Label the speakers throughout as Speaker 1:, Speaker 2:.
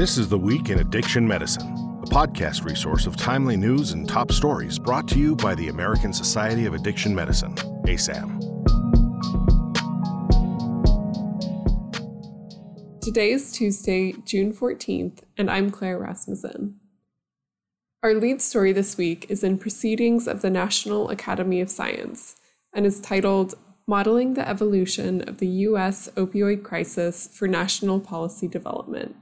Speaker 1: This is The Week in Addiction Medicine, a podcast resource of timely news and top stories brought to you by the American Society of Addiction Medicine, ASAM.
Speaker 2: Today is Tuesday, June 14th, and I'm Claire Rasmussen. Our lead story this week is in Proceedings of the National Academy of Science and is titled Modeling the Evolution of the U.S. Opioid Crisis for National Policy Development.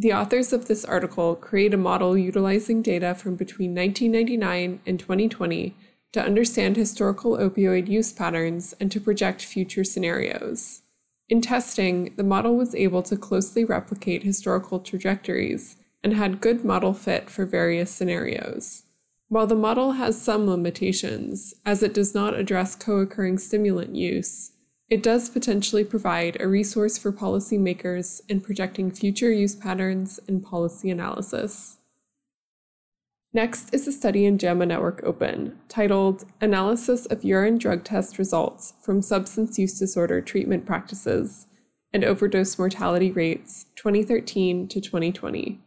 Speaker 2: The authors of this article create a model utilizing data from between 1999 and 2020 to understand historical opioid use patterns and to project future scenarios. In testing, the model was able to closely replicate historical trajectories and had good model fit for various scenarios. While the model has some limitations, as it does not address co occurring stimulant use, it does potentially provide a resource for policymakers in projecting future use patterns and policy analysis. Next is a study in JAMA Network Open titled Analysis of Urine Drug Test Results from Substance Use Disorder Treatment Practices and Overdose Mortality Rates 2013 to 2020.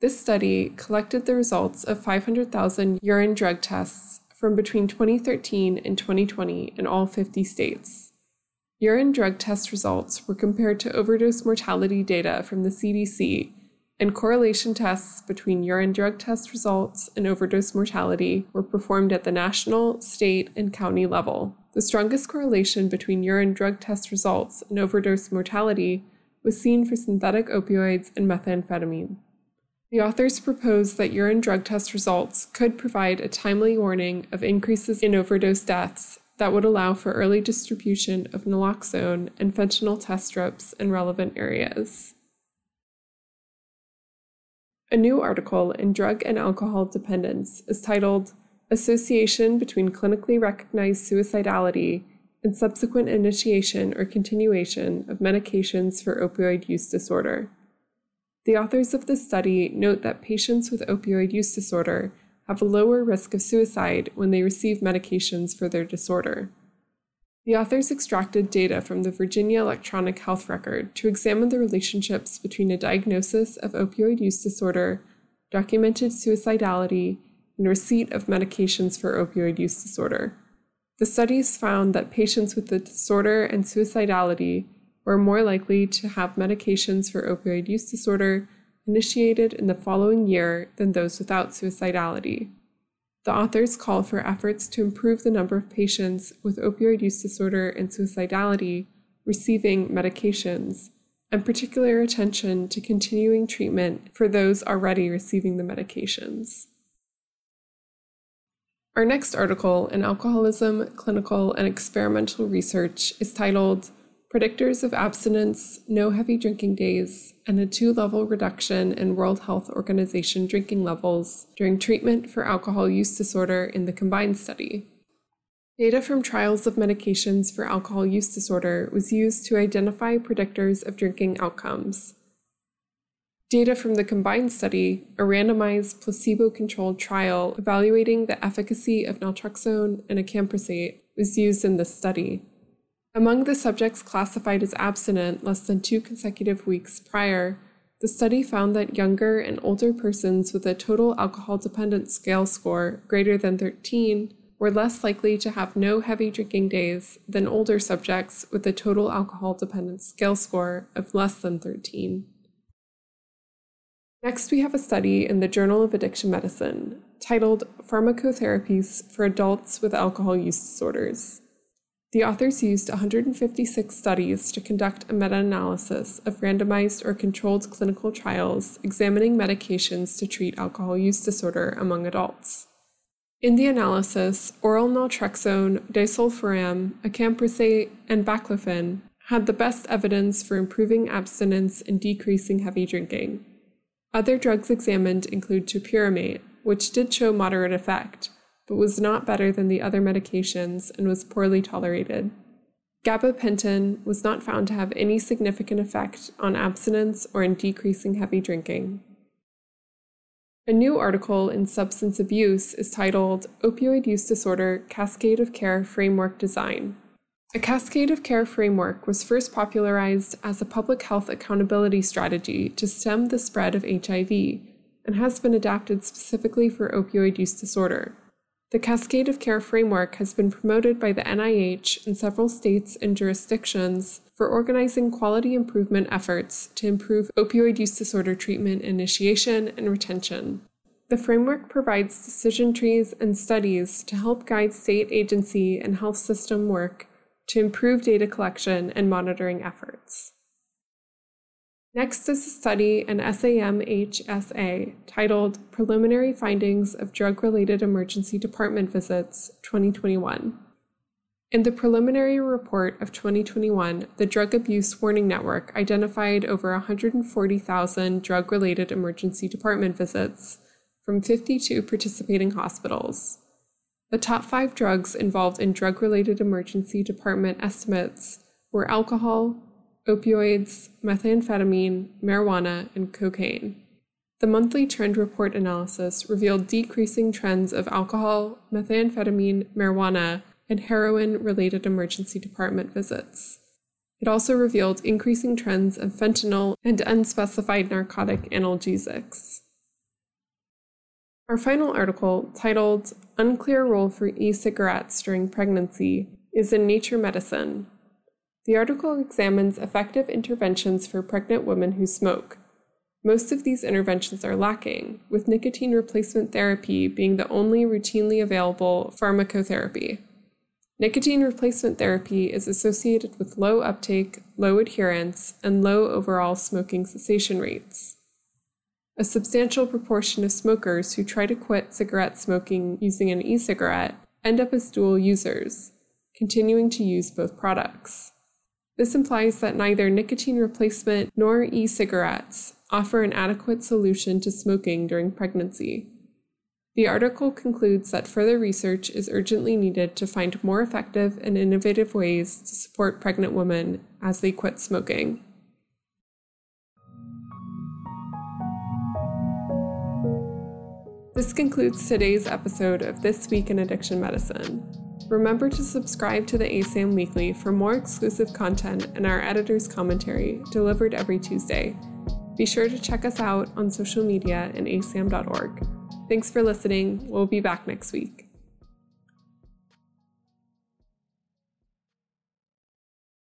Speaker 2: This study collected the results of 500,000 urine drug tests from between 2013 and 2020 in all 50 states. Urine drug test results were compared to overdose mortality data from the CDC, and correlation tests between urine drug test results and overdose mortality were performed at the national, state, and county level. The strongest correlation between urine drug test results and overdose mortality was seen for synthetic opioids and methamphetamine. The authors proposed that urine drug test results could provide a timely warning of increases in overdose deaths that would allow for early distribution of naloxone and fentanyl test strips in relevant areas. A new article in Drug and Alcohol Dependence is titled Association Between Clinically Recognized Suicidality and Subsequent Initiation or Continuation of Medications for Opioid Use Disorder. The authors of this study note that patients with opioid use disorder have a lower risk of suicide when they receive medications for their disorder. The authors extracted data from the Virginia Electronic Health Record to examine the relationships between a diagnosis of opioid use disorder, documented suicidality, and receipt of medications for opioid use disorder. The studies found that patients with the disorder and suicidality were more likely to have medications for opioid use disorder initiated in the following year than those without suicidality. The authors call for efforts to improve the number of patients with opioid use disorder and suicidality receiving medications, and particular attention to continuing treatment for those already receiving the medications. Our next article in Alcoholism, Clinical, and Experimental Research is titled predictors of abstinence, no heavy drinking days, and a two level reduction in World Health Organization drinking levels during treatment for alcohol use disorder in the COMBINE study. Data from trials of medications for alcohol use disorder was used to identify predictors of drinking outcomes. Data from the COMBINE study, a randomized placebo controlled trial evaluating the efficacy of naltrexone and acamprosate, was used in this study. Among the subjects classified as abstinent less than two consecutive weeks prior, the study found that younger and older persons with a total alcohol dependence scale score greater than 13 were less likely to have no heavy drinking days than older subjects with a total alcohol dependence scale score of less than 13. Next, we have a study in the Journal of Addiction Medicine titled Pharmacotherapies for Adults with Alcohol Use Disorders. The authors used 156 studies to conduct a meta analysis of randomized or controlled clinical trials examining medications to treat alcohol use disorder among adults. In the analysis, oral naltrexone, disulfiram, acamprosate, and baclofen had the best evidence for improving abstinence and decreasing heavy drinking. Other drugs examined include topiramate, which did show moderate effect, but was not better than the other medications and was poorly tolerated. Gabapentin was not found to have any significant effect on abstinence or in decreasing heavy drinking. A new article in Substance Abuse is titled Opioid Use Disorder Cascade of Care Framework Design. A cascade of care framework was first popularized as a public health accountability strategy to stem the spread of HIV and has been adapted specifically for opioid use disorder. The Cascade of Care framework has been promoted by the NIH in several states and jurisdictions for organizing quality improvement efforts to improve opioid use disorder treatment initiation and retention. The framework provides decision trees and studies to help guide state agency and health system work to improve data collection and monitoring efforts. Next is a study in SAMHSA titled Preliminary Findings of Drug Related Emergency Department Visits 2021. In the preliminary report of 2021, the Drug Abuse Warning Network identified over 140,000 drug related emergency department visits from 52 participating hospitals. The top five drugs involved in drug related emergency department estimates were alcohol, opioids, methamphetamine, marijuana, and cocaine. The monthly trend report analysis revealed decreasing trends of alcohol, methamphetamine, marijuana, and heroin related emergency department visits. It also revealed increasing trends of fentanyl and unspecified narcotic analgesics. Our final article, titled Unclear Role for E Cigarettes During Pregnancy, is in Nature Medicine. The article examines effective interventions for pregnant women who smoke. Most of these interventions are lacking, with nicotine replacement therapy being the only routinely available pharmacotherapy. Nicotine replacement therapy is associated with low uptake, low adherence, and low overall smoking cessation rates. A substantial proportion of smokers who try to quit cigarette smoking using an e cigarette end up as dual users, continuing to use both products. This implies that neither nicotine replacement nor e cigarettes offer an adequate solution to smoking during pregnancy. The article concludes that further research is urgently needed to find more effective and innovative ways to support pregnant women as they quit smoking. This concludes today's episode of This Week in Addiction Medicine. Remember to subscribe to the ASAM Weekly for more exclusive content and our editor's commentary delivered every Tuesday. Be sure to check us out on social media and asam.org. Thanks for listening. We'll be back next week.